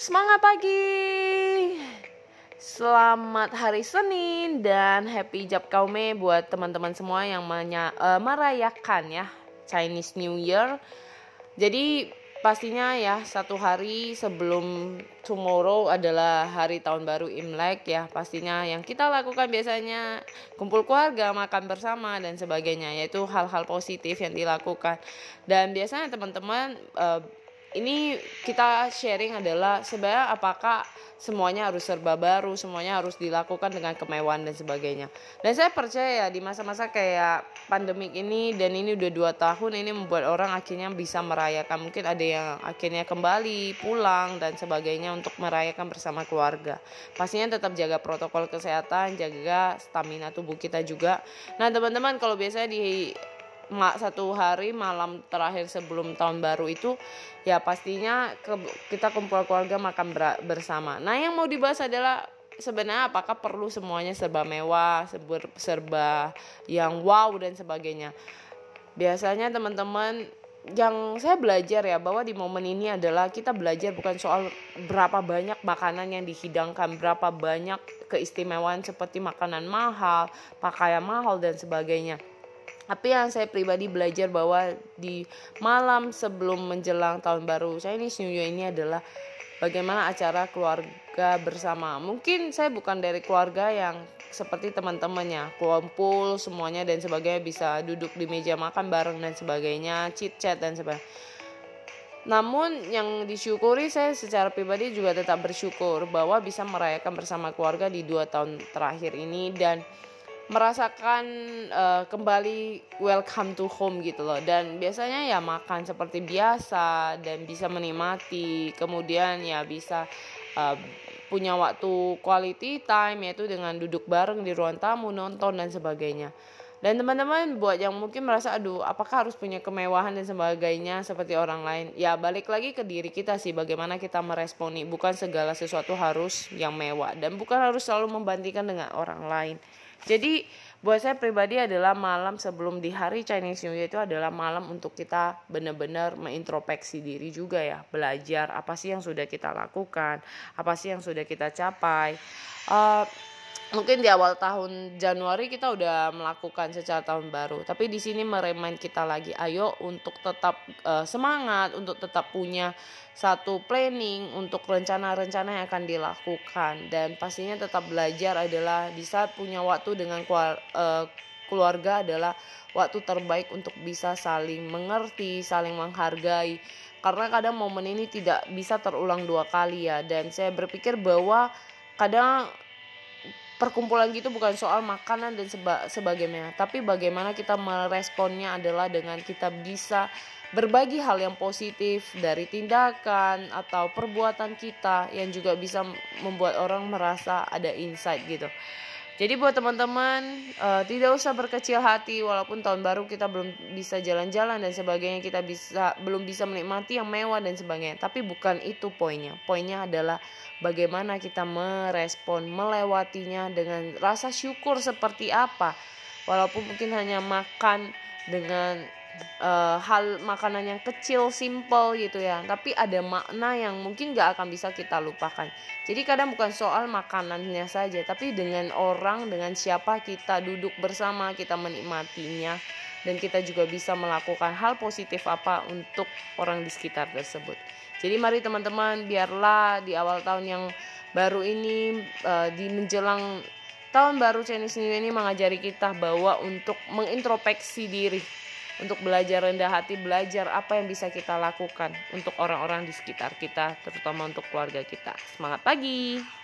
Semangat pagi. Selamat hari Senin dan happy Jab Kaume buat teman-teman semua yang menya, uh, merayakan ya Chinese New Year. Jadi pastinya ya satu hari sebelum tomorrow adalah hari tahun baru Imlek ya pastinya yang kita lakukan biasanya kumpul keluarga makan bersama dan sebagainya yaitu hal-hal positif yang dilakukan dan biasanya teman-teman uh, ini kita sharing adalah sebenarnya apakah semuanya harus serba baru, semuanya harus dilakukan dengan kemewahan dan sebagainya. Dan saya percaya ya di masa-masa kayak pandemik ini dan ini udah dua tahun ini membuat orang akhirnya bisa merayakan. Mungkin ada yang akhirnya kembali pulang dan sebagainya untuk merayakan bersama keluarga. Pastinya tetap jaga protokol kesehatan, jaga stamina tubuh kita juga. Nah teman-teman kalau biasanya di satu hari malam terakhir sebelum tahun baru itu ya pastinya ke, kita kumpul keluarga makan bersama. Nah yang mau dibahas adalah sebenarnya apakah perlu semuanya serba mewah, serba, serba yang wow dan sebagainya. Biasanya teman-teman yang saya belajar ya bahwa di momen ini adalah kita belajar bukan soal berapa banyak makanan yang dihidangkan, berapa banyak keistimewaan seperti makanan mahal, pakaian mahal dan sebagainya tapi yang saya pribadi belajar bahwa di malam sebelum menjelang tahun baru Chinese New Year ini adalah bagaimana acara keluarga bersama. Mungkin saya bukan dari keluarga yang seperti teman-temannya, kumpul semuanya dan sebagainya bisa duduk di meja makan bareng dan sebagainya, chit chat dan sebagainya. Namun yang disyukuri saya secara pribadi juga tetap bersyukur bahwa bisa merayakan bersama keluarga di dua tahun terakhir ini dan merasakan uh, kembali welcome to home gitu loh. Dan biasanya ya makan seperti biasa dan bisa menikmati. Kemudian ya bisa uh, punya waktu quality time yaitu dengan duduk bareng di ruang tamu nonton dan sebagainya. Dan teman-teman buat yang mungkin merasa aduh apakah harus punya kemewahan dan sebagainya seperti orang lain? Ya balik lagi ke diri kita sih bagaimana kita meresponi. Bukan segala sesuatu harus yang mewah dan bukan harus selalu membandingkan dengan orang lain jadi buat saya pribadi adalah malam sebelum di hari Chinese New Year itu adalah malam untuk kita benar-benar mengintrospeksi diri juga ya, belajar apa sih yang sudah kita lakukan, apa sih yang sudah kita capai. Uh, mungkin di awal tahun Januari kita udah melakukan secara tahun baru. Tapi di sini meremind kita lagi. Ayo untuk tetap uh, semangat untuk tetap punya satu planning untuk rencana-rencana yang akan dilakukan. Dan pastinya tetap belajar adalah di saat punya waktu dengan uh, keluarga adalah waktu terbaik untuk bisa saling mengerti saling menghargai. Karena kadang momen ini tidak bisa terulang dua kali ya. Dan saya berpikir bahwa kadang perkumpulan gitu bukan soal makanan dan seba sebagainya. Tapi bagaimana kita meresponnya adalah dengan kita bisa berbagi hal yang positif dari tindakan atau perbuatan kita yang juga bisa membuat orang merasa ada insight gitu jadi buat teman-teman uh, tidak usah berkecil hati walaupun tahun baru kita belum bisa jalan-jalan dan sebagainya kita bisa belum bisa menikmati yang mewah dan sebagainya. Tapi bukan itu poinnya. Poinnya adalah bagaimana kita merespon melewatinya dengan rasa syukur seperti apa. Walaupun mungkin hanya makan dengan uh, hal makanan yang kecil, simple gitu ya. Tapi ada makna yang mungkin gak akan bisa kita lupakan. Jadi kadang bukan soal makanannya saja, tapi dengan orang, dengan siapa kita duduk bersama, kita menikmatinya. Dan kita juga bisa melakukan hal positif apa untuk orang di sekitar tersebut. Jadi mari teman-teman, biarlah di awal tahun yang baru ini, uh, di menjelang tahun baru Chinese New Year ini mengajari kita bahwa untuk mengintrospeksi diri untuk belajar rendah hati, belajar apa yang bisa kita lakukan untuk orang-orang di sekitar kita, terutama untuk keluarga kita. Semangat pagi!